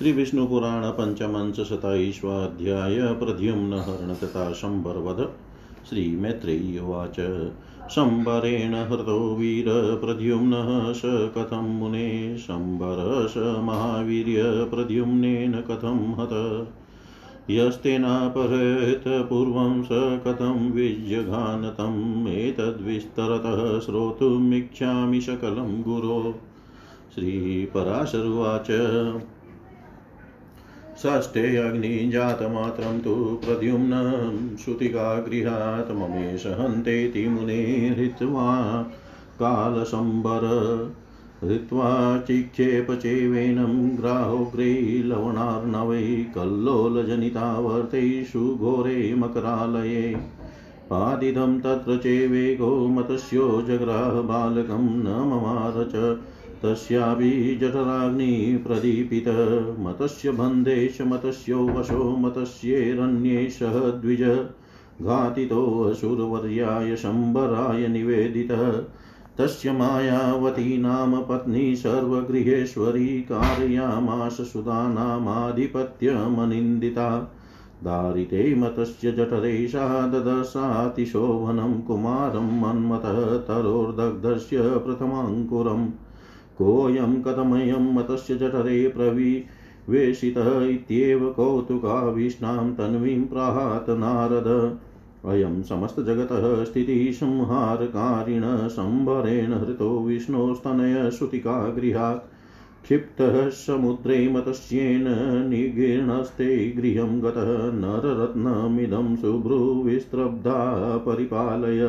श्री विष्णु पुराण पंचमंश शताईश्वाध्याय प्रद्युम्न हरण तथा शंबरवध श्री मैत्रेयी उवाच शम्बरेण हृतो वीर प्रद्युम्नः स कथं मुने शम्बर स महावीर्य प्रद्युम्नेन कथं हत। यस्तेनापहृत पूर्वं स कथं विजघानतम् एतद्विस्तरतः श्रोतुमिच्छामि सकलं गुरो। श्रीपराशरुवाच। षष्ठे अग्निजातमात्रं तु प्रद्युम्नं श्रुतिकागृहात् ममेश हन्तेति मुने हृत्वा कालशम्बर हृत्वा चिक्षेपचेवेनं ग्राहोग्रे लवणार्णवै कल्लोलजनितावर्तैषु घोरे मकरालये पादितं तत्र चेवेगो मतस्यो जग्राह न ममार च तस्यापि प्रदीपित। मतस्य बन्धेश मतस्यो वशो मतस्येरन्येषः द्विज। घातितोऽसुरवर्याय शम्बराय निवेदितः। तस्य मायावती नाम पत्नी सर्वगृहेश्वरी कारयामास सुधानामाधिपत्यमनिन्दिता दारिते मतस्य जठरेशा ददशातिशोभनं कुमारं मन्मतः तरोर्दग्धस्य प्रथमाङ्कुरम्। कोऽयं कथमयं मतस्य जठरे प्रविवेशितः इत्येव कौतुकाभीष्णां तन्वीं प्राहात नारद। अयं समस्तजगतः स्थितिः संहारकारिण सम्भरेण हृतो विष्णोस्तनयश्रुतिका गृहात् क्षिप्तः समुद्रे मतस्येन निगीर्णस्ते गृहं गतः नररत्नमिदं शुभ्रुविस्त्रब्धा परिपालय।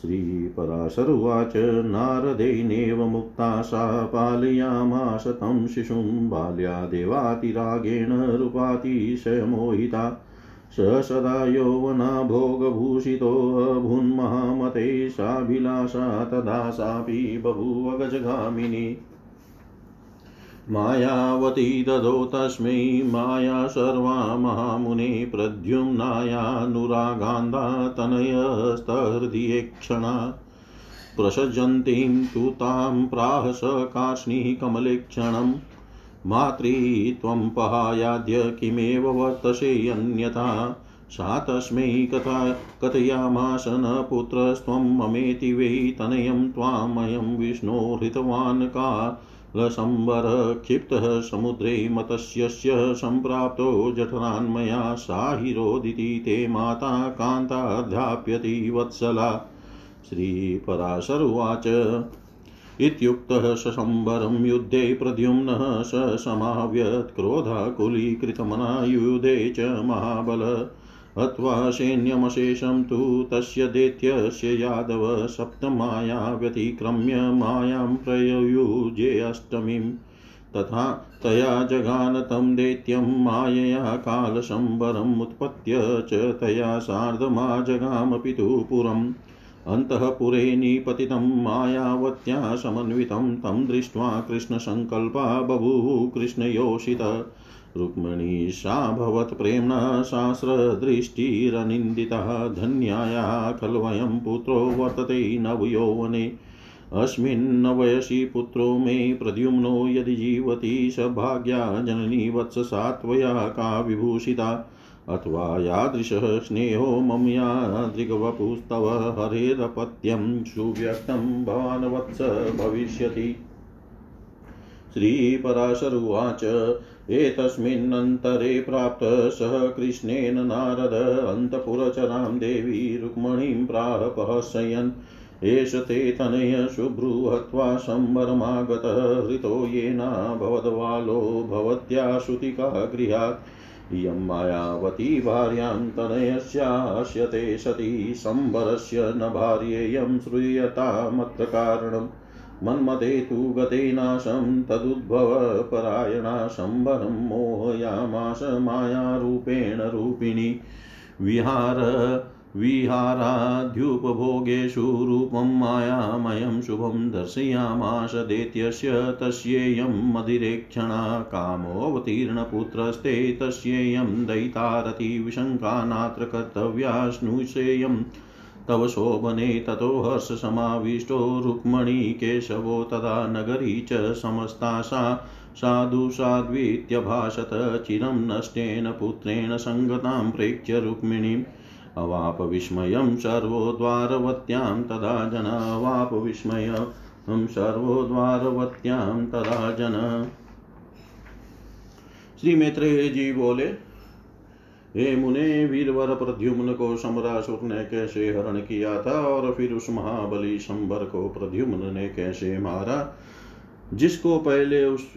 श्रीपराशरुवाच नारदैनेव मुक्ता सा पालयामास तं शिशुं बाल्यादेवातिरागेण रूपातिशयमोहिता स सदा यौवना भोगभूषितोऽभून्महामते साभिलाषा तदा सापि बभूव गजगामिनी। मायावती ददो तस्मै माया सर्वा महामुने प्रद्युम्नायानुरागान्धा तनयस्तहृदयेक्षणा प्रसजन्तीं तु तां प्राह स कार्ष्णीः कमलेक्षणम् मातृ त्वं पहायाद्य किमेव वर्तसे अन्यथा सा तस्मै कथा कथयामास न पुत्रस्त्वं ममेति वै तनयं त्वामयं विष्णो हृतवान् का। लशम्बर क्षिप्तः समुद्रे मतस्यस्य सम्प्राप्तो जठरान्मया सा हिरोदिति ते माता कान्ताध्याप्यति वत्सला। श्रीपराशरुवाच। इत्युक्तः सशम्बरं युद्धे प्रद्युम्नः स समाव्यत् क्रोधाकुलीकृतमना च महाबल। हत्वा सैन्यमशेषं तु तस्य दैत्यस्य यादव सप्तमाया व्यतिक्रम्य मायां प्रयुयुजेऽष्टमीं तथा तया जगान तं दैत्यं मायया कालशम्बरम् उत्पत्य च तया सार्धमाजगाम पितुपुरम् अन्तःपुरे निपतितं मायावत्या समन्वितं, तं दृष्ट्वा कृष्णसङ्कल्पा बभूव कृष्णयोषितः। रुक्मिणी साभवत् प्रेम्णा शास्त्रदृष्टिरनिन्दितः धन्याया खल्वयं पुत्रो वर्तते नवयौवने अस्मिन् वयसि पुत्रो मे प्रद्युम्नो यदि जीवति स भाग्या जननी वत्ससा त्वया का विभूषिता। अथवा यादृशः स्नेहो मम यादृगवपुस्तव हरेरपत्यं सुव्यक्तं भवान् वत्स भविष्यति। श्रीपराशरुवाच एतस्मिन्नन्तरे प्राप्त सः कृष्णेन नारद अन्तपुरचरां देवी रुक्मणीं प्राहपहसयन्। एष ते तनय शुभ्रू हत्वा शम्बरमागतः हृतो येना भवद्वालो भवत्या श्रुतिका गृहात्। इयं मायावती भार्यां तनयस्यास्यते सती शम्बरस्य न भार्येयं श्रूयतामत्र कारणम्। मन्मते तु गते नाशं तदुद्भवपरायणा शम्बरं मोहयामाश मायारूपेण रूपिणी विहार विहाराद्युपभोगेषु रूपं मायामयं शुभं दर्शयामाश दैत्यस्य तस्येयं मदिरेक्षणा कामोऽवतीर्णपुत्रस्ते तस्येयं दयितारति नात्र कर्तव्या स्नुषेयम् तव शोभने ततो हर्षसमाविष्टो रुक्मणी केशवो तदा नगरी च समस्ता सा साधु साध्वीत्यभाषत चिरं नष्टेन पुत्रेण सङ्गतां प्रेक्ष्य रुक्मिणीम्। अवाप विस्मयं सर्वोद्वारवत्यां तदा जन अवाप विस्मयं। तदा जन। श्री मैत्रेय जी बोले हे मुने, वीरवर प्रद्युम्न को सम्रासुर ने कैसे हरण किया था? और फिर उस महाबली संबर को प्रद्युम्न ने कैसे मारा? जिसको पहले उस,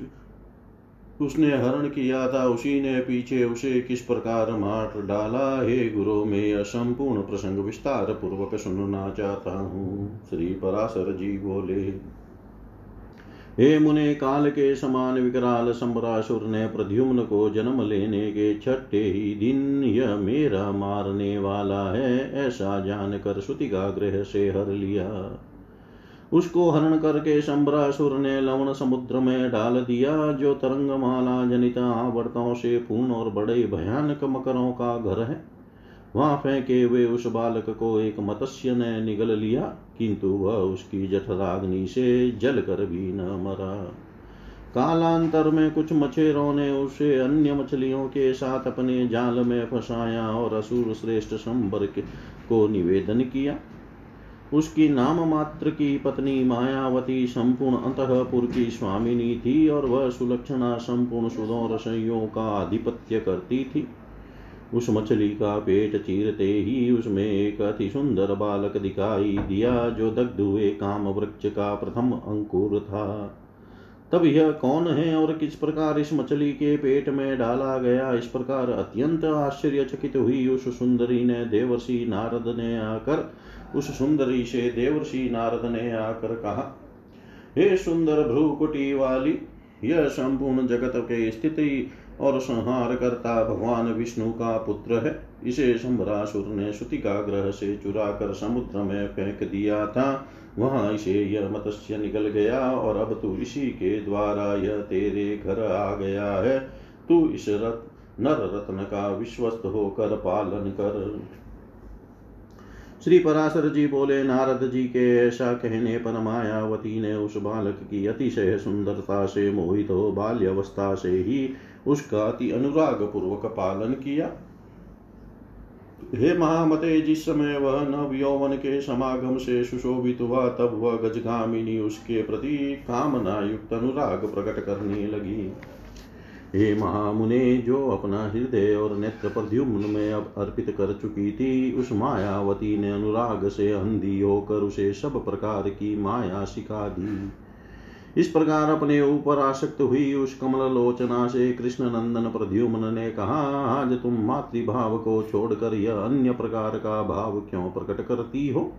उसने हरण किया था, उसी ने पीछे उसे किस प्रकार मार डाला? हे गुरु, मैं यह संपूर्ण प्रसंग विस्तार पूर्वक सुनना चाहता हूँ। श्री पराशर जी बोले हे मुने काल के समान विकराल सम्रासुर ने प्रद्युम्न को जन्म लेने के छठे ही दिन यह मेरा मारने वाला है, ऐसा जानकर श्रुतिका ग्रह से हर लिया। उसको हरण करके शंबरासुर ने लवण समुद्र में डाल दिया, जो तरंगमाला जनित आवर्तों से पूर्ण और बड़े भयानक मकरों का घर है। वहाँ फेंके हुए उस बालक को एक मत्स्य ने निगल लिया। किंतु वह उसकी जठराग्नि से जल कर भी न मरा। कालांतर में कुछ मछेरों ने उसे अन्य मछलियों के साथ अपने जाल में फंसाया और असुर श्रेष्ठ संबर को निवेदन किया। उसकी नाम मात्र की पत्नी मायावती संपूर्ण अंतपुर की स्वामिनी थी और वह सुलक्षणा संपूर्ण सुदों रसोइयों का आधिपत्य करती थी। उस मछली का पेट चीरते ही उसमें एक अति सुंदर बालक दिखाई दिया, जो दग्ध हुए काम वृक्ष का प्रथम अंकुर था। तब यह कौन है और किस प्रकार इस मछली के पेट में डाला गया? इस प्रकार अत्यंत आश्चर्यचकित हुई उस सुंदरी ने, देवर्षि नारद ने आकर, उस सुंदरी से देवर्षि नारद ने आकर कहा, हे सुंदर भ्रूकुटी वाली, यह संपूर्ण जगत के स्थिति और संहार करता भगवान विष्णु का पुत्र है। इसे शंभरासुर ने श्रुतिका ग्रह से चुरा कर समुद्र में फेंक दिया था। वहाँ इसे यह मत्स्य निकल गया और अब तू इसी के द्वारा यह तेरे घर आ गया है। तू इस रत, नर रत्न का विश्वस्त होकर पालन कर। श्री पराशर जी बोले, नारद जी के ऐसा कहने पर मायावती ने उस बालक की अतिशय सुंदरता से मोहित हो बाल्यवस्था से ही उसका अति अनुराग पूर्वक पालन किया। हे महामते, जिस समय वह नव यौवन के समागम से सुशोभित हुआ, तब वह गजगामिनी उसके प्रति कामना युक्त अनुराग प्रकट करने लगी। हे महामुने, जो अपना हृदय और नेत्र प्रद्युम्न में अब अर्पित कर चुकी थी, उस मायावती ने अनुराग से अंधी होकर उसे सब प्रकार की माया सिखा दी। इस प्रकार अपने ऊपर आसक्त हुई उस कमल लोचना से कृष्ण नंदन प्रद्युम्न ने कहा, आज तुम मातृभाव को छोड़कर यह अन्य प्रकार का भाव क्यों प्रकट करती हो?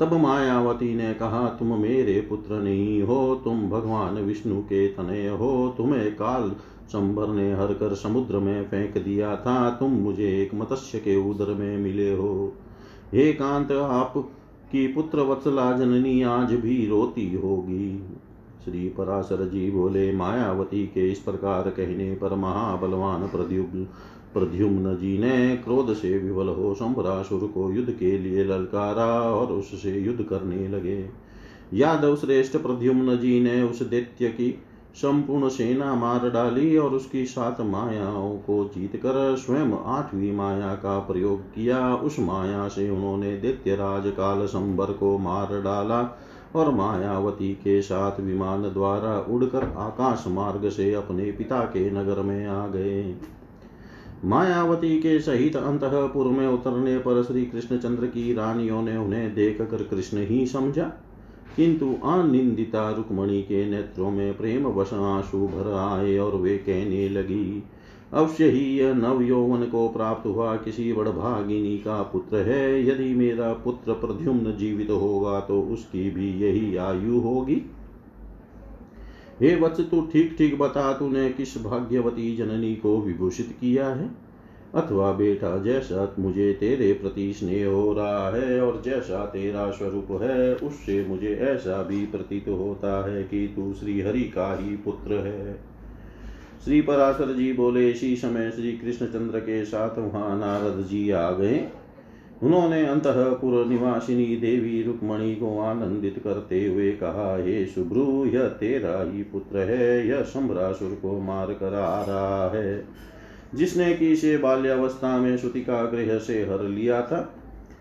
तब मायावती ने कहा, तुम मेरे पुत्र नहीं हो, तुम भगवान विष्णु के तनय हो, तुम्हें काल संभर ने हर कर समुद्र में फेंक दिया था, तुम मुझे एक मत्स्य के उदर में मिले हो। हे कांत आप की पुत्र वत्सला जननी आज भी रोती होगी। श्री पराशर जी बोले, मायावती के इस प्रकार कहने पर महाबलवान प्रद्युम्न प्रद्युम्न जी ने क्रोध से विवल हो शंभरासुर को युद्ध के लिए ललकारा और उससे युद्ध करने लगे। यादव श्रेष्ठ प्रद्युम्न जी ने उस दैत्य की संपूर्ण सेना मार डाली और उसकी सात मायाओं को जीत कर स्वयं आठवीं माया का प्रयोग किया। उस माया से उन्होंने दैत्य राज काल संबर को मार डाला और मायावती के साथ विमान द्वारा उड़कर आकाश मार्ग से अपने पिता के नगर में आ गए। मायावती के सहित अंतपुर में उतरने पर श्री कृष्णचंद्र की रानियों ने उन्हें देख कर कृष्ण ही समझा किंतु अनिंदिता रुक्मणी के नेत्रों में प्रेम वश आँसू भर आए और वे कहने लगी, अवश्य ही यह नव यौवन को प्राप्त हुआ, किसी बड़भागिनी का पुत्र है, यदि मेरा पुत्र प्रद्युम्न जीवित होगा तो उसकी भी यही आयु होगी। हे वत्स, तू ठीक ठीक बता, तूने किस भाग्यवती जननी को विभूषित किया है? अथवा बेटा, जैसा मुझे तेरे प्रति स्नेह हो रहा है और जैसा तेरा स्वरूप है, उससे मुझे ऐसा भी प्रतीत होता है कि तू श्री हरि का ही पुत्र है। श्री पराशर जी बोले, इसी समय श्री कृष्णचंद्र के साथ वहाँ नारद जी आ गए। उन्होंने अंतपुर निवासिनी देवी रुक्मणी को आनंदित करते हुए कहा, हे सुब्रु, यह तेरा ही पुत्र है, यह सम्रासुर को मार कर आ रहा है। जिसने कि से बाल्यावस्था में श्रुति का गृह से हर लिया था।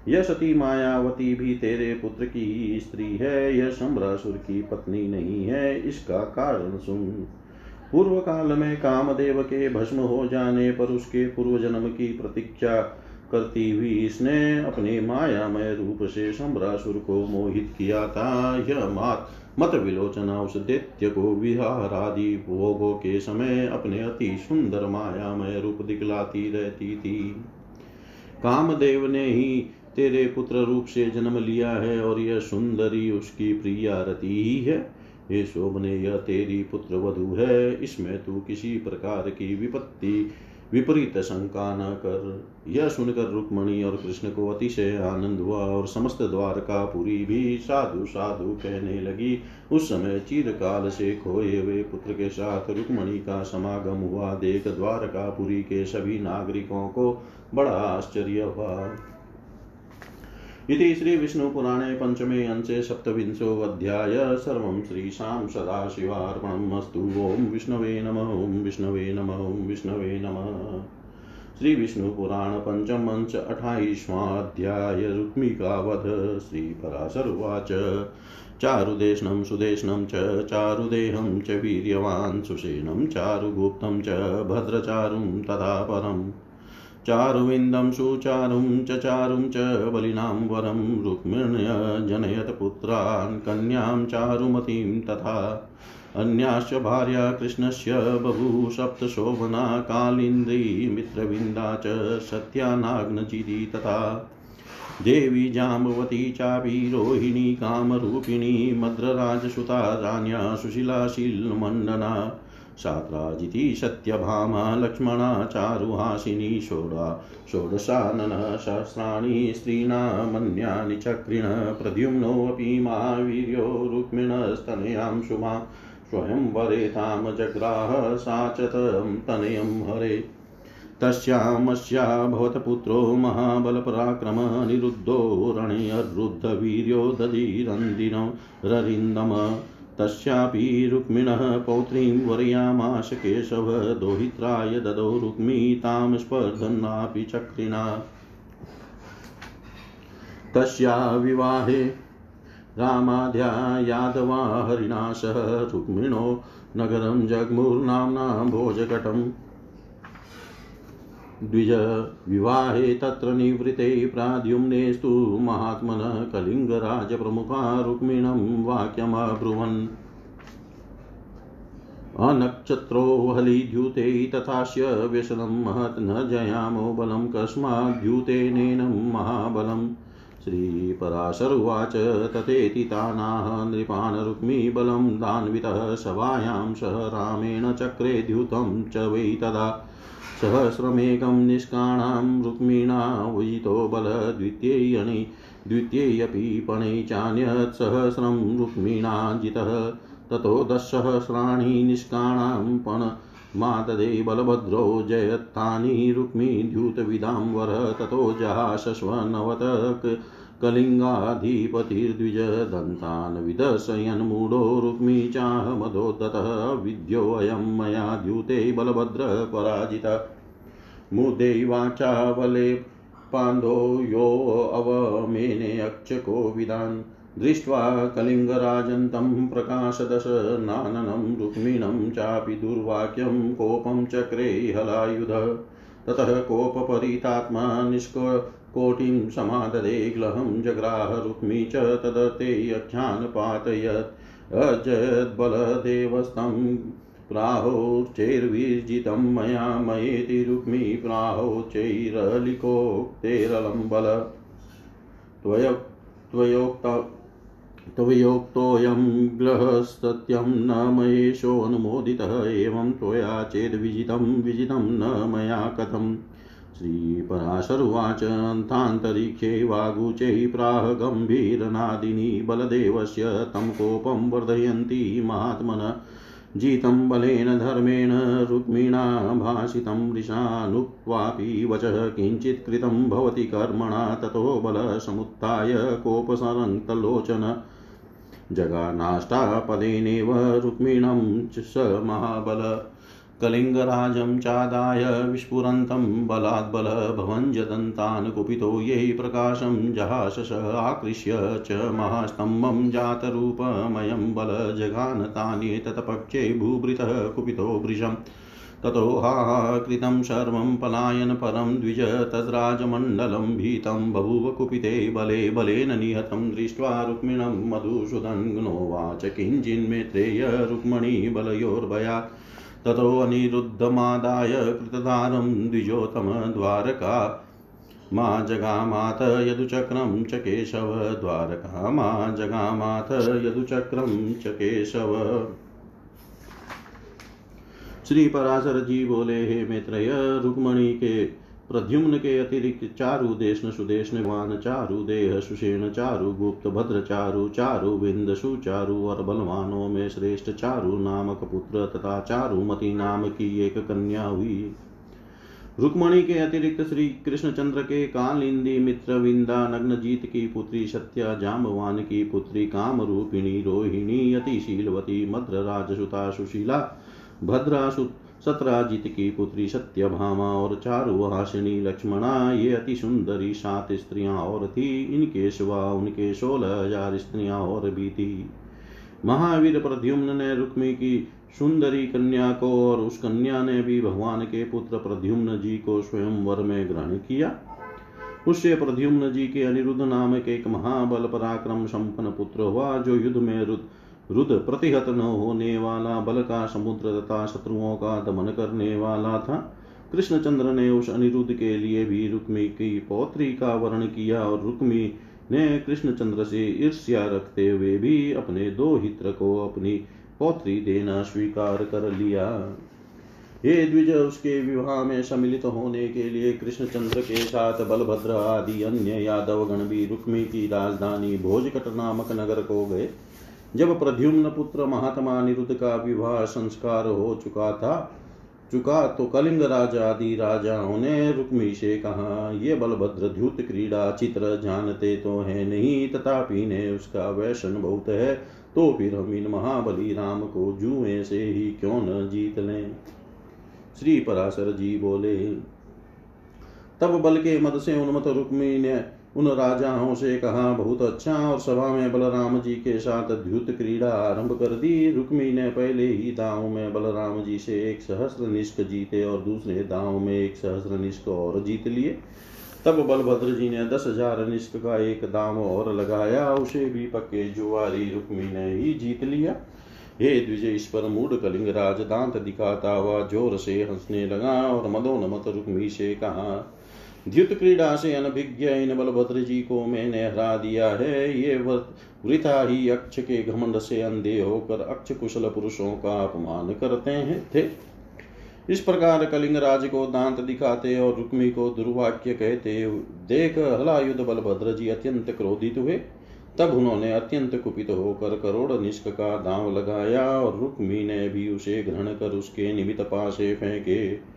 यह सती मायावती भी तेरे पुत्र की ही स्त्री है। यह सम्रासुर की पत्नी नहीं है। इसका कारण सुन। पूर्व काल में कामदेव के भस्म हो जाने पर उसके पूर्व जन्म की प्रतीक्षा करती हुई इसने अपने मायामय रूप से सम्रासुर को मोहित किया था। यह मात मत विलोचना उस दैत्य को विहार आदि भोगों के समय अपने अति सुंदर मायामय रूप दिखलाती रहती थी। कामदेव ने ही तेरे पुत्र रूप से जन्म लिया है और यह सुंदरी उसकी प्रिया रति ही। है ये शोभने, यह तेरी पुत्र वधु है। इसमें तू किसी प्रकार की विपत्ति विपरीत शंका न कर। यह सुनकर रुक्मणी और कृष्ण को अतिशय आनंद हुआ और समस्त द्वारका पुरी भी साधु साधु कहने लगी। उस समय चिरकाल से खोए हुए पुत्र के साथ रुक्मणी का समागम हुआ। देख द्वारका पुरी के सभी नागरिकों को बड़ा आश्चर्य हुआ। इति श्रीविष्णुपुराणे पञ्चमे अंशे सप्तविंशोऽध्याय सर्वं श्रीशां सदाशिवार्पणम् अस्तु। ॐ विष्णवे नम, ॐ विष्णवे नम, ॐ विष्णवे नमः। श्रीविष्णुपुराण पञ्चम अंश अठाईष्वाध्याय रुक्मिकावध। श्रीपराशर उवाच चारुदेशनं सुदेशनं च, चारुदेहं च वीर्यवान् सुषेणं, चारुगुप्तं च, भद्रचारुं तथा परम् चारुविन्दं सुचारुं च चारुं च बलिनां वरं रुक्मिण्य जनयत पुत्रान्, कन्यां चारुमतीं तथा अन्याश्च भार्या कृष्णस्य बभू सप्तशोभना कालिन्द्री मित्रविन्दा च सत्यानाग्नचिदी तथा देवी जाम्बवती चापि रोहिणी, कामरूपिणी, मद्रराजसुता सुशीलाशीलमण्डना सात्राजिति सत्यभामा लक्ष्मणा चारुहासिनी षोडा षोडशाननसहस्राणि स्त्रीणामन्यानि चक्रिण प्रद्युम्नोऽपि महावीर्यो रुक्मिणस्तनयां शुभा स्वयंवरे तां जग्राह सा च तनयं हरे। तस्यामस्या भवतपुत्रो महाबलपराक्रम निरुद्धो रणे अरुद्धवीर्यो दधिरन्दिनो ररिन्दम। तस्यापि रुक्मिणः पौत्रीं वर्यामाश केशव दोहित्राय ददौ रुक्मी तां स्पर्धन्नापि चक्रिणा। तस्या विवाहे रामाध्या यादवा हरिणा सह रुक्मिणो नगरं जग्मुर्नाम्ना भोजकटम्। द्विज विवाहे तत्र निवृते प्राद्युम्नेस्तु महात्मनः कलिङ्गराजप्रमुखा रुक्मिणं वाक्यमब्रुवन्। अनक्षत्रो हलिद्यूते तथास्य व्यसनं महत् न जयामो बलं कस्माद्यूतेनेनं महाबलम्। श्रीपराशरुवाच तथेति तानाह नृपान् रुक्मीबलं दान्वितः सभायां सह रामेण चक्रे द्यूतं च वै तदा सहस्रमेकं निष्काणां रुक्मिणा उयितो बलद्वितीयणि द्वितीयपि पणे चान्यत् सहस्रं रुक्मिणा जितः ततो दशसहस्राणि निष्काणां पण मातदे बलभद्रो जयत्तानि रुक्मिद्यूतविदां वर। ततो जहाशश्वनवत कलिङ्गाधिपतिर्द्विजदन्तान् विदर्शयन्मूढो रुक्मी चाहमदोद्दतः विद्योऽयं मया द्यूते बलभद्र पराजित मुदैवाचा बले पान्धो योऽवमेने अक्षको विदान् दृष्ट्वा कलिङ्गराजन्तं प्रकाशदशनाननं रुक्मिणं चापि दुर्वाक्यं कोपं चक्रे हलायुध ततः कोपपरितात्मा निष्को कोटिं समाददे ग्लहं जग्राह रुक्मी च तदर्थे यख्यान् पातयत् अजयद्बलदेवस्तं प्राहोश्चैर्विर्जितं मया मयेति रुक्मी प्राहोच्चैरलिकोक्तेरलं बल त्वय त्वयोक्त त्वयोक्तोऽयं ग्रहस्तत्यं न मयेशोऽनुमोदितः एवं त्वया चेद्विजितं विजितं न मया कथम्। श्रीपराशरुवाच, अन्तान्तरिक्षे वागुचै प्राह गम्भीरनादिनी बलदेवस्य तं कोपं वर्धयन्ती महात्मन जितं बलेन, धर्मेण, रुक्मिणा भाषितं वृषानुक्वापि वचः, किञ्चित् कृतं भवति कर्मणा, ततो बलसमुत्थाय कोपसरङ्क्तलोचन जगानाष्टापदेनेव रुक्मिणं च स महाबल। कलिङ्गराजं चादाय विस्फुरन्तं बलाद्बल भवञ्जदन्तान् कुपितो यै प्रकाशं जहाशस आकृष्य च महास्तम्भं जातरूपमयं बल जगानतानि तत्पक्षे भूभृतः कुपितो वृषम्। ततो हा कृतं सर्वं पलायन परं द्विज तद्राजमण्डलं भीतं बभूव कुपिते बले, बलेन निहतं दृष्ट्वा रुक्मिणं मधुसूदन्नोवाच किञ्चिन्मेत्रेय रुक्मणी बलयोर्भयात् ततो अनिरुद्धमादाय कृतधारं द्विजोतमद्वारका मा जगामाथ यदुचक्रं च केशव। द्वारका मा जगामाथ यदुचक्रं च केशव। श्री पराशर जी बोले हे मैत्रेय रुक्मणी के प्रद्युम्न के अतिरिक्त चारु देश सुदेश वान चारु देह सुषेण चारु गुप्त भद्र चारु चारु विंद सुचारु और बलवानों में श्रेष्ठ चारु नामक पुत्र तथा चारु मति नाम की एक कन्या हुई। रुक्मणी के अतिरिक्त श्री कृष्णचंद्र के कालिंदी मित्र विंदा नग्नजीत की पुत्री सत्या जामवान की पुत्री काम रूपिणी रोहिणी अतिशीलवती मद्र राजसुता सुशीला भद्रासु सतराजित की पुत्री सत्यभामा और चारुहासिनी लक्ष्मणा, ये अति सुंदरी सात स्त्रियाँ और थी इनके सिवा उनके सोलह हज़ार स्त्रियाँ और भी थी महावीर प्रद्युम्न ने रुक्मी की सुंदरी कन्या को और उस कन्या ने भी भगवान के पुत्र प्रद्युम्न जी को स्वयं वर में ग्रहण किया। उससे प्रद्युम्न जी के अनिरुद्ध नाम के एक महाबल पराक्रम संपन्न पुत्र हुआ, जो युद्ध में रुद प्रतिहत न होने वाला, बल का, समुद्र तथा शत्रुओं का दमन करने वाला था। कृष्णचंद्र ने उस अनिरुद्ध के लिए भी रुक्मी की पौत्री का वर्ण किया और रुक्मी ने कृष्णचंद्र से ईर्ष्या रखते हुए भी अपने दो हित्र को अपनी पौत्री देना स्वीकार कर लिया। हे द्विज, उसके विवाह में सम्मिलित होने के लिए कृष्णचंद्र के साथ बलभद्र आदि अन्य यादव गण भी रुक्मी की राजधानी भोजकट नामक नगर को गए। जब प्रद्युम्न पुत्र महात्मा निरुद्ध का विवाह संस्कार हो चुका था, चुका तो कलिंग राजा आदि राजाओं ने रुक्मी से कहा, ये बलभद्र द्युत क्रीड़ा चित्र जानते तो है नहीं, तथापि ने उसका वैशन बहुत है तो फिर हम इन महाबली राम को जुए से ही क्यों न जीत लें? श्री पराशर जी बोले, तब बल के मद से उन्मत रुक्मी ने उन राजाओं से कहा, बहुत अच्छा और सभा में बलराम जी के साथ द्युत क्रीड़ा आरंभ कर दी। रुक्मी ने पहले ही दाव में बलराम जी से एक सहस्र निष्क जीते और दूसरे दाव में एक सहस्र निष्क और जीत लिए। तब बलभद्र जी ने दस हज़ार निष्क का एक दाम और लगाया। उसे भी पक्के जुआरी रुक्मी ने ही जीत लिया। हे द्विजय इस पर मूड कलिंग राज, दांत दिखाता हुआ ज़ोर से हंसने लगा और मदोनमत रुक्मी से कहा द्युत क्रीड़ा से अनभिज्ञ इन बलभद्र जी को मैंने हरा दिया है। ये वृथा ही अक्ष के घमंड से अंधे होकर अक्ष कुशल पुरुषों का अपमान करते हैं, थे। इस प्रकार कलिंग राज को दांत दिखाते और रुक्मी को दुर्वाक्य कहते देख हलायुध बलभद्र जी अत्यंत क्रोधित हुए। तब उन्होंने अत्यंत कुपित होकर करोड़ निष्क का दाव लगाया और रुक्मी ने भी उसे ग्रहण कर उसके निमित पासे फेंके।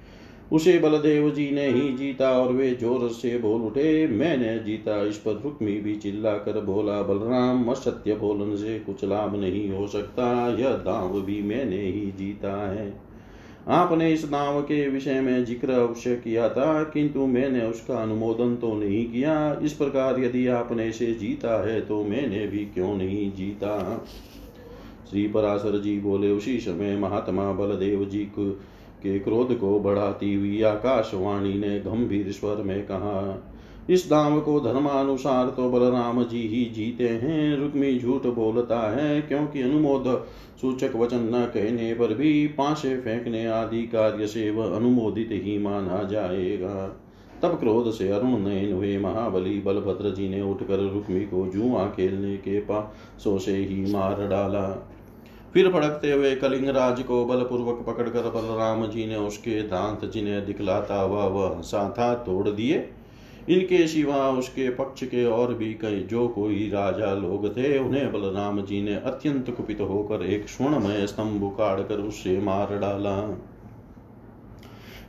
उसे बलदेव जी ने ही जीता और वे ज़ोर से बोल उठे। मैंने जीता, इस पर रुक्मी भी चिल्ला कर बोला, बलराम, असत्य बोलन से कुछ लाभ नहीं हो सकता, यह दाव भी मैंने ही जीता है। आपने इस दाव के विषय में ज़िक्र अवश्य किया था, किंतु मैंने उसका अनुमोदन तो नहीं किया। इस प्रकार यदि आपने इसे जीता है तो मैंने भी क्यों नहीं जीता? श्री पराशर जी बोले, उसी समय महात्मा बलदेव जी को के क्रोध को बढ़ाती हुई आकाशवाणी ने गंभीर स्वर में कहा, इस दाम को धर्मानुसार तो बलराम जी ही जीते हैं। रुक्मी झूठ बोलता है, क्योंकि अनुमोद सूचक वचन न कहने पर भी पांसे फेंकने आदि कार्य से वह अनुमोदित ही माना जाएगा। तब क्रोध से अरुण नयन हुए महाबली बलभद्र जी ने उठकर रुक्मी को जुआ खेलने के पासों से ही मार डाला। फिर भड़कते हुए कलिंग राज को बलपूर्वक पकड़कर बलराम जी ने उसके दांत जिन्हें दिखलाता हुआ वह हंसा था तोड़ दिए। इनके सिवा उसके पक्ष के और भी कई जो कोई राजा लोग थे, उन्हें बलराम जी ने अत्यंत कुपित होकर एक स्वर्णमय स्तंभ उकाड़ कर उससे मार डाला।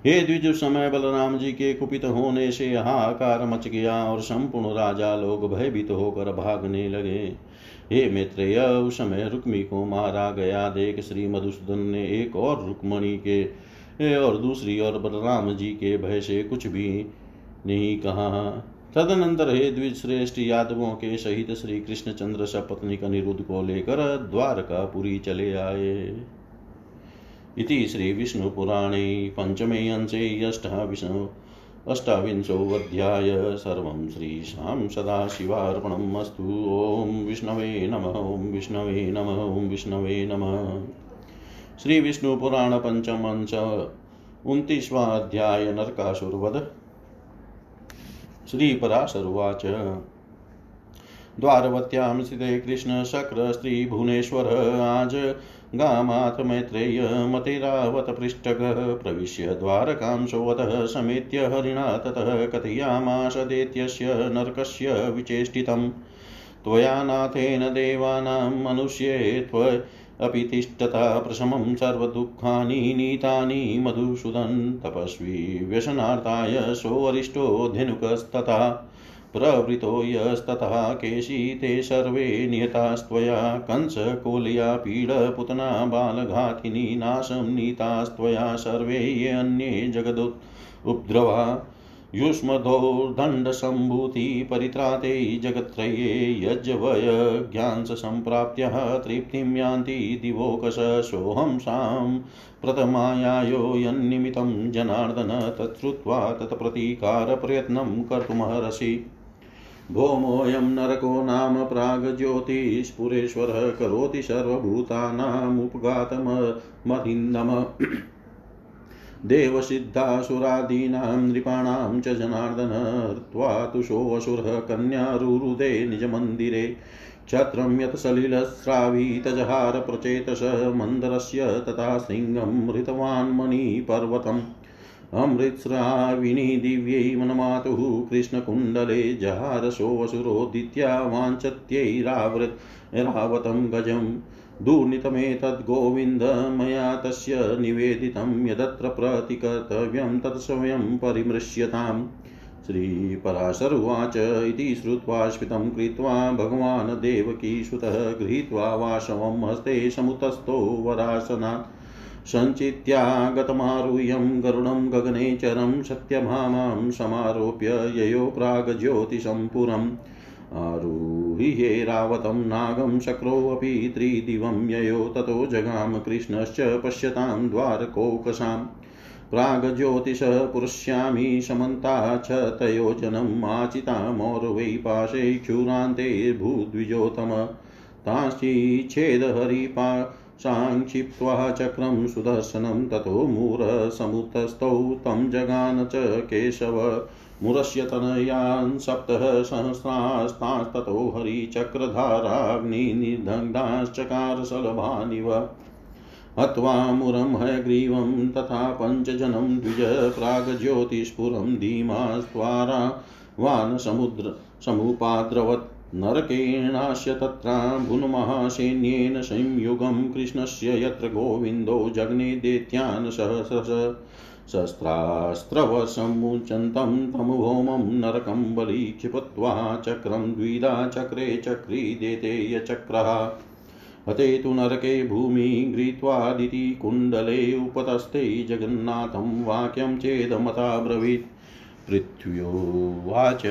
हे द्विज समय बलराम जी के कुपित होने से हाहाकार मच गया और संपूर्ण राजा लोग भयभीत होकर भागने लगे। हे मैत्रेय, उस समय रुक्मी को मारा गया। देख श्री मधुसूदन ने एक और रुक्मणी के, और दूसरी और बलराम जी के भय से कुछ भी नहीं कहा। तदनंतर हे द्विज श्रेष्ठ यादवों के सहित श्री कृष्णचंद्र सपत्नी अनिरुद्ध को लेकर द्वारका द्वारकापुरी चले आए। इति श्रीविष्णुपुराणे पञ्चमे अंशे, अष्टाविंशो अष्टाविंशोऽध्याय सर्वं श्रीशां सदाशिवार्पणम् अस्तु। ॐ विष्णवे नमः, ॐ विष्णवे नमः, ॐ विष्णवे नमः। श्रीविष्णुपुराण पञ्चम अंश उन्तीसवाध्याय नरकासुरवध श्रीपराशरुवाच। द्वारवत्यां स्थिते कृष्णशक्रस्त्रीभुवनेश्वर। आज गामाथ मैत्रेय मतिरावतपृष्ठगः प्रविश्य द्वारकां सोऽतः समेत्य हरिणा ततः कथयामास दैत्यस्य नरकस्य विचेष्टितम्। त्वया नाथेन देवानां मनुष्ये त्व अपि तिष्ठता प्रशमं सर्वदुःखानि नीतानि मधुसूदन् तपस्वी व्यसनार्थाय सोऽरिष्टो धेनुकस्तथा। प्रवृतो यस्ततः केशी ते सर्वे नियतास्त्वया कंसकोलया पीडपुतना बालघातिनी नाशं नीतास्त्वया सर्वे ये अन्ये जगदुपद्रवा युष्मदोर्दण्डसम्भूति परित्राते जगत्त्रये यज्वयज्ञांसम्प्राप्त्यः तृप्तिं यान्ति दिवोकश सोऽहं सां प्रथमायायो यन्निमित्तं जनार्दन तच्छ्रुत्वा तत्प्रतीकारप्रयत्नं कर्तुमर्हसि। भौमोऽयं नरको नाम प्राग्ज्योतिष्पुरेश्वरः करोति सर्वभूतानामुपघातमहिन्दम देवसिद्धासुरादीनां नृपाणां च जनार्दन त्वा तुषोऽसुरः कन्यारुरुदे निजमन्दिरे। क्षत्रं यत् सलिलस्रावीतजहार प्रचेतस मन्दरस्य तथा सिंहं हृतवान् अमृत्स्राविणी दिव्यै मनमातुः कृष्णकुण्डले जहारसोऽसुरोदित्या वाञ्छत्यैरावृत् रावतं गजम् दुर्नितमेतद्गोविन्द मया तस्य निवेदितं यदत्र प्रतिकर्तव्यं तत् स्वयं परिमृश्यताम्। श्रीपराशरुवाच इति श्रुत्वा स्मितं कृत्वा भगवान् देवकीसुतः गृहीत्वा वाशवं हस्ते समुतस्थो वरासनात्। सञ्चित्यागतमारुह्यं गरुडं गगने चरं सत्यभामां समारोप्य ययो प्राग्ज्योतिषं पुरम् आरुह्ये रावतं नागं शक्रोऽपि त्रिदिवं ययो ततो जगाम कृष्णश्च पश्यतां द्वारकोकसाम्। प्राग्ज्योतिषः पुरुष्यामि समन्ता च तयोजनम् आचितामौर्वै पाशे क्षुरान्तेर्भूद्विजोतम ताश्चिच्छेदहरिपा साङ्क्षिप्त्वा चक्रं सुदर्शनं ततो मूरसमुतस्थौ तं जगान च केशव। मुरस्य तनयान् सप्तः सहस्रास्तास्ततो हरिचक्रधाराग्निर्दग्धाश्चकार शलभानिव हत्वा मुरं हयग्रीवं तथा पञ्चजनं द्विज प्राग्ज्योतिस्फुरं धीमास्त्वारा वानसमुद्र समुपाद्रवत्। नरकेणास्य तत्राम्बुन्महासैन्येन संयुगं कृष्णस्य यत्र गोविन्दो जग्ने दैत्यान् सहस्रश शस्त्रास्त्रवसमुचन्तं तमुभौमं नरकं बलीक्षिपत्वा चक्रं द्विधा चक्रे चक्रीदेते यचक्रः हते तु नरके भूमि गृहीत्वादिति कुण्डले उपतस्थे जगन्नाथं वाक्यं चेदमता ब्रवीत् पृथ्व्योवाच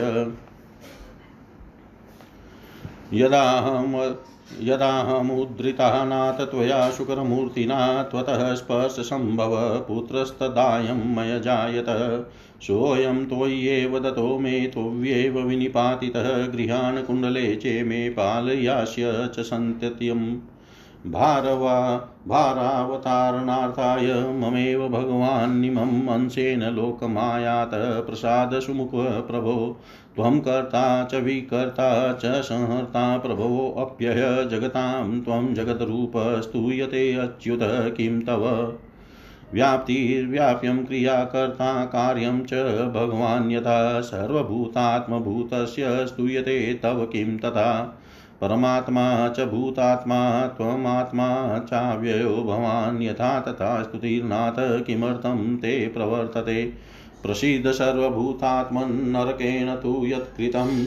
यदाहं यदाहमुद्धृतः नाथ त्वया शुकरमूर्तिना, त्वतः स्पर्शसम्भव पुत्रस्तदायं मय जायत। सोऽयं त्वय्येव दतो मे त्वय्येव विनिपातितः, गृहान् कुण्डले चे मे पालयास्य च सन्तत्यम् भारवा, भारावतारणार्थाय ममेव भगवान्निमम् अंशेन लोकमायात प्रसादसुमुख प्रभो त्वं कर्ता च विकर्ता च संहर्ता प्रभवोऽप्यय जगतां त्वं जगद्रूप स्तूयते अच्युत किं तव। व्याप्तिर्व्याप्यं क्रियाकर्ता कार्यं च भगवान् यथा सर्वभूतात्मभूतस्य स्तूयते तव किं तथा। परमात्मा च भूतात्मा त्वमात्मा चाव्ययो भवान् यथा तथा स्तुतिर्नाथ किमर्थं ते प्रवर्तते। प्रसीद सर्वभूतात्मन्नरकेण तु यत्कृतं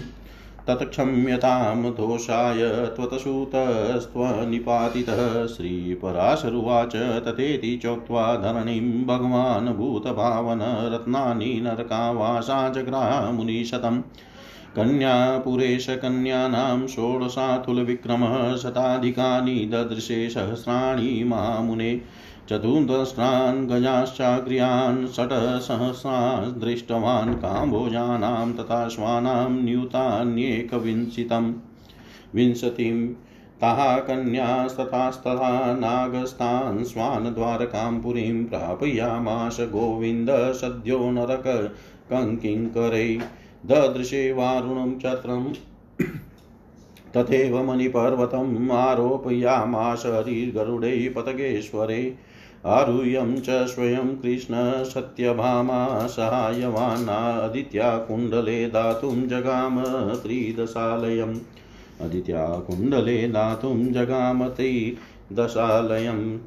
तत्क्षम्यतां दोषाय त्वतसूतस्त्वनिपातितः। श्रीपराशरुवाच तथेति चोक्त्वा धरणीं भगवान् भूतभावन रत्नानि नरकावासा जग्रामुनिशतम् कन्यापुरेशकन्यानां षोडशातुलविक्रमः शताधिकानि ददृशे सहस्राणि मामुने चतुर्दस्रान् गजाश्चाग्र्यान् षट्सहस्रान् दृष्टवान् काम्भोजानां तथा श्वानां न्यूतान्येकविंशतिम्। विंशतिं ताः कन्यास्तथास्तथा नागस्तान् स्वानद्वारकां पुरीं प्रापयामाश गोविन्द सद्यो नरक कङ्किङ्करै। ददृशे वारुणं चत्रम्, तथैव मणिपर्वतम् आरोपयामाश हरिर्गरुडे पतगेश्वरे आरुह्यं च स्वयं कृष्ण सत्यभामा सहायवानादित्या कुण्डले दातुं जगाम त्रिदशालयम्। अदित्या कुण्डले दातुं जगाम त्रिदशालयम्।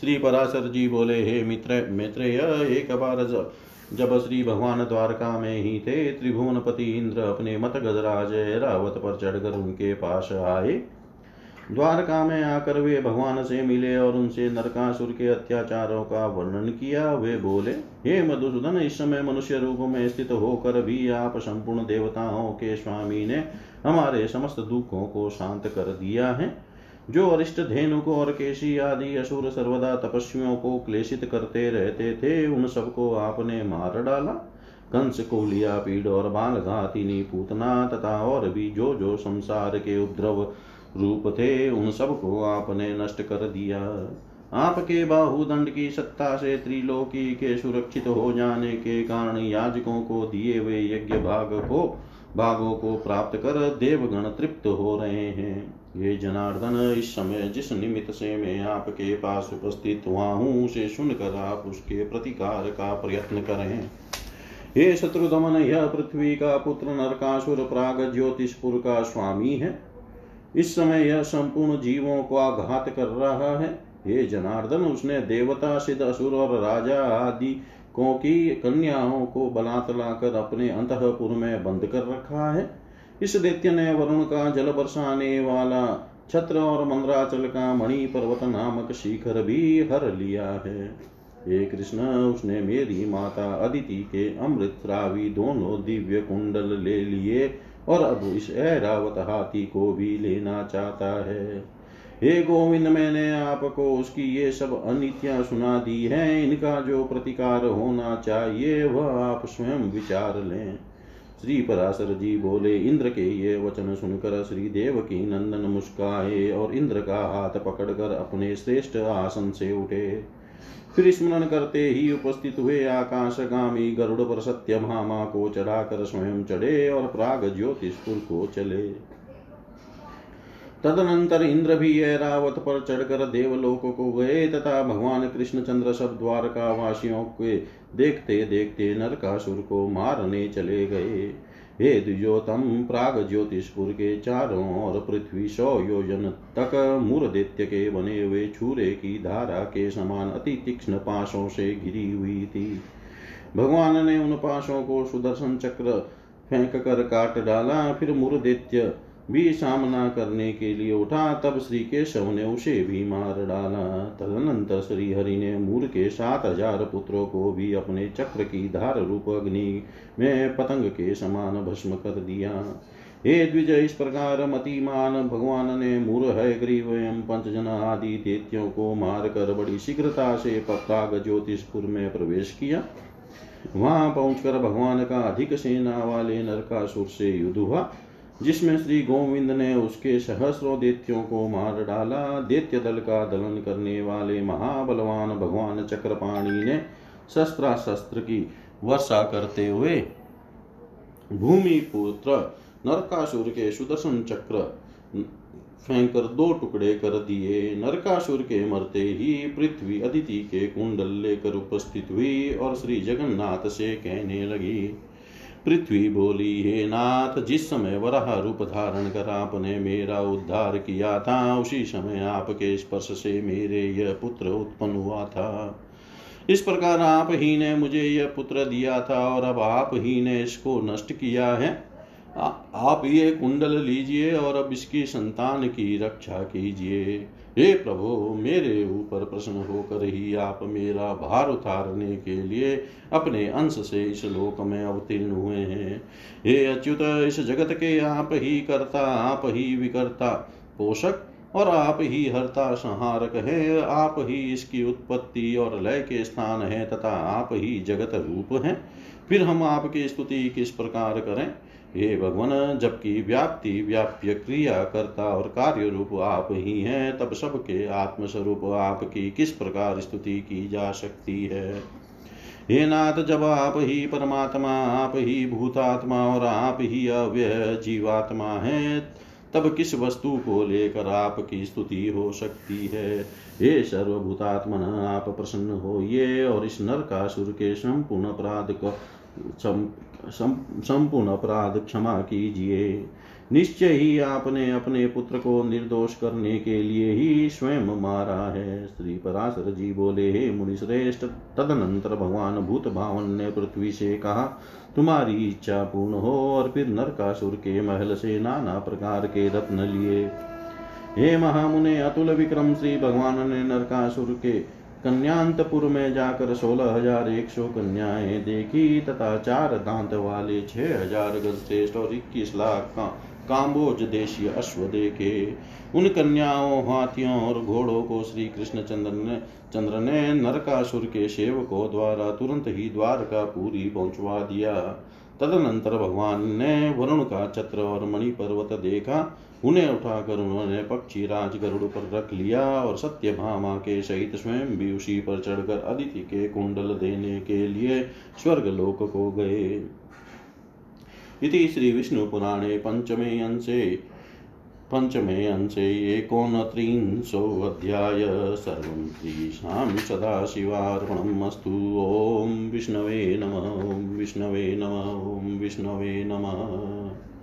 श्री पराशर जी बोले, हे मित्र, मित्रेय, एक बार जब श्री भगवान द्वारका में ही थे, त्रिभुवनपति इंद्र अपने मत गजराज रावत पर चढ़कर उनके पास आए। द्वारका में आकर वे भगवान से मिले और उनसे नरकासुर के अत्याचारों का वर्णन किया। वे बोले, हे मधुसूदन, इस समय मनुष्य रूप में स्थित होकर भी आप संपूर्ण देवताओं के स्वामी ने हमारे समस्त दुखों को शांत कर दिया है। जो अरिष्ट धेनुक और केशी आदि असुर सर्वदा तपस्वियों को क्लेशित करते रहते थे, उन सबको आपने मार डाला। कंस को लिया पीड़ और बाल घातिनी पूतना तथा और भी जो जो संसार के उपद्रव रूप थे उन सबको आपने नष्ट कर दिया। आपके बाहुदंड की सत्ता से त्रिलोकी के सुरक्षित हो जाने के कारण याजकों को दिए हुए यज्ञ भाग को, भागों को प्राप्त कर देवगण तृप्त हो रहे हैं। ये जनार्दन, इस समय जिस निमित्त से मैं आपके पास उपस्थित हुआ हूँ, उसे सुनकर आप उसके प्रतिकार का प्रयत्न करें। हे शत्रुदमन यह पृथ्वी का पुत्र नरकासुर प्राग ज्योतिषपुर का स्वामी है। इस समय यह संपूर्ण जीवों को आघात कर रहा है। हे जनार्दन, उसने देवता, सिद्ध असुर और राजा आदि को की कन्याओं को बलात् लाकर अपने अंतपुर में बंद कर रखा है। इस दैत्य ने वरुण का जल बरसाने वाला छत्र और मंद्राचल का मणि पर्वत नामक शिखर भी हर लिया है। हे कृष्ण, उसने मेरी माता अदिति के अमृत रावी दोनों दिव्य कुंडल ले लिए। और अब इस ऐरावत हाथी को भी लेना चाहता है। हे गोविंद, मैंने आपको उसकी ये सब अनित्या सुना दी है। इनका जो प्रतिकार होना चाहिए, वह आप स्वयं विचार लें। श्री पराशर जी बोले, इंद्र के ये वचन सुनकर श्री देव की नंदन मुस्काए और इंद्र का हाथ पकड़कर अपने श्रेष्ठ आसन से उठे। फिर स्मरण करते ही उपस्थित हुए आकाशगामी गरुड़ पर सत्य भामा को चढ़ाकर स्वयं चढ़े और प्राग ज्योतिषपुर को चले। तदनंतर इंद्र भी ऐरावत पर चढ़कर देवलोक को गए तथा भगवान कृष्णचंद्र सब द्वारका वासियों के देखते देखते नरकासुर को मारने चले गए। हे ज्योतम प्राग ज्योतिषपुर के चारों और पृथ्वी सौ योजन तक मूरदित्य के बने हुए छूरे की धारा के समान अति तीक्ष्ण पाशों से घिरी हुई थी। भगवान ने उन पाशों को सुदर्शन चक्र फेंक कर काट डाला, फिर मूर्दैत्य भी सामना करने के लिए उठा, तब श्री केशव ने उसे भी मार डाला। तदनंतर श्री हरि ने मूर के सात हज़ार पुत्रों को भी अपने चक्र की धार रूप अग्नि में पतंग के समान भस्म कर दिया। हे द्विज, इस प्रकार मतिमान भगवान ने मूर है, ग्रीव एवं पंचजन आदि दैत्यों को मार कर बड़ी शीघ्रता से पप्राग ज्योतिषपुर में प्रवेश किया। वहाँ पहुंचकर भगवान का अधिक सेना वाले नरकासुर से युद्ध हुआ। जिसमें श्री गोविंद ने उसके सहस्रों दैत्यों को मार डाला। देत्य दल का दलन करने वाले महाबलवान भगवान चक्रपाणी ने शस्त्राशस्त्र की वर्षा करते हुए भूमि पुत्र नरकासुर के सुदर्शन चक्र फेंक कर दो टुकड़े कर दिए। नरकासुर के मरते ही पृथ्वी अदिति के कुंडल लेकर उपस्थित हुई और श्री जगन्नाथ से कहने लगी पृथ्वी बोली हे नाथ जिस समय वराह रूप धारण कर आपने मेरा उद्धार किया था उसी समय आपके स्पर्श से मेरे यह पुत्र उत्पन्न हुआ था। इस प्रकार आप ही ने मुझे यह पुत्र दिया था और अब आप ही ने इसको नष्ट किया है। आ, आप ये कुंडल लीजिए और अब इसकी संतान की रक्षा कीजिए। हे प्रभु, मेरे ऊपर प्रश्न होकर ही आप मेरा भार उतारने के लिए अपने अंश से इस लोक में अवतीर्ण हुए हैं। हे अच्युत, इस जगत के आप ही करता, आप ही विकर्ता, पोषक और आप ही हरता संहारक है। आप ही इसकी उत्पत्ति और लय के स्थान है तथा आप ही जगत रूप है। फिर हम आपकी स्तुति किस प्रकार करें? हे भगवान, जबकि व्याप्ति, व्याप्य क्रिया करता और कार्य रूप आप ही हैं, तब सबके आत्मस्वरूप आपकी किस प्रकार स्तुति की जा सकती है? हे नाथ, जब आप ही परमात्मा, आप ही भूतात्मा और आप ही अव्यय जीवात्मा है, तब किस वस्तु को लेकर आपकी स्तुति हो सकती है? हे सर्वभूतात्मन, आप प्रसन्न हो ये और इस नरकासुर के संपूर्ण अपराध को संपूर्ण अपराध क्षमा कीजिए। निश्चय ही आपने अपने पुत्र को निर्दोष करने के लिए ही स्वयं मारा है। श्री पराशर जी बोले, हे मुनिश्रेष्ठ, तदनंतर भगवान भूत भावन ने पृथ्वी से कहा, तुम्हारी इच्छा पूर्ण हो और फिर नरकासुर के महल से नाना प्रकार के रत्न लिए। हे महामुने, अतुल विक्रम, श्री भगवान ने नरकासुर के कन्यांतपुर में जाकर सोलह हज़ार एक सौ कन्याएँ देखी, तथा चार दांत वाले छह हज़ार गजश्रेष्ठ और इक्कीस लाख का काम्बोज देशीय अश्व देखे। उन कन्याओं, हाथियों और घोड़ों को श्री कृष्ण चंद्र ने चंद्र ने नरकासुर के सेवकों द्वारा तुरंत ही द्वारका पूरी पहुंचवा दिया। तदनंतर भगवान ने वरुण का छत्र और मणि पर्वत देखा। उन्हें उठाकर उन्होंने पक्षी राज गरुड़ पर रख लिया और सत्य भामा के सहित स्वयं भी उसी पर चढ़कर अदिति के कुंडल देने के लिए स्वर्ग लोक को गए। इति श्रीविष्णुपुराणे पंचमे अंशे पंचमे अंशे एकोनत्रिंशोऽध्याय सर्वं श्रीशां सदाशिवार्पणम् अस्तु ॐ विष्णवे नम, ॐ विष्णवे नम, ॐ विष्णवे नमः।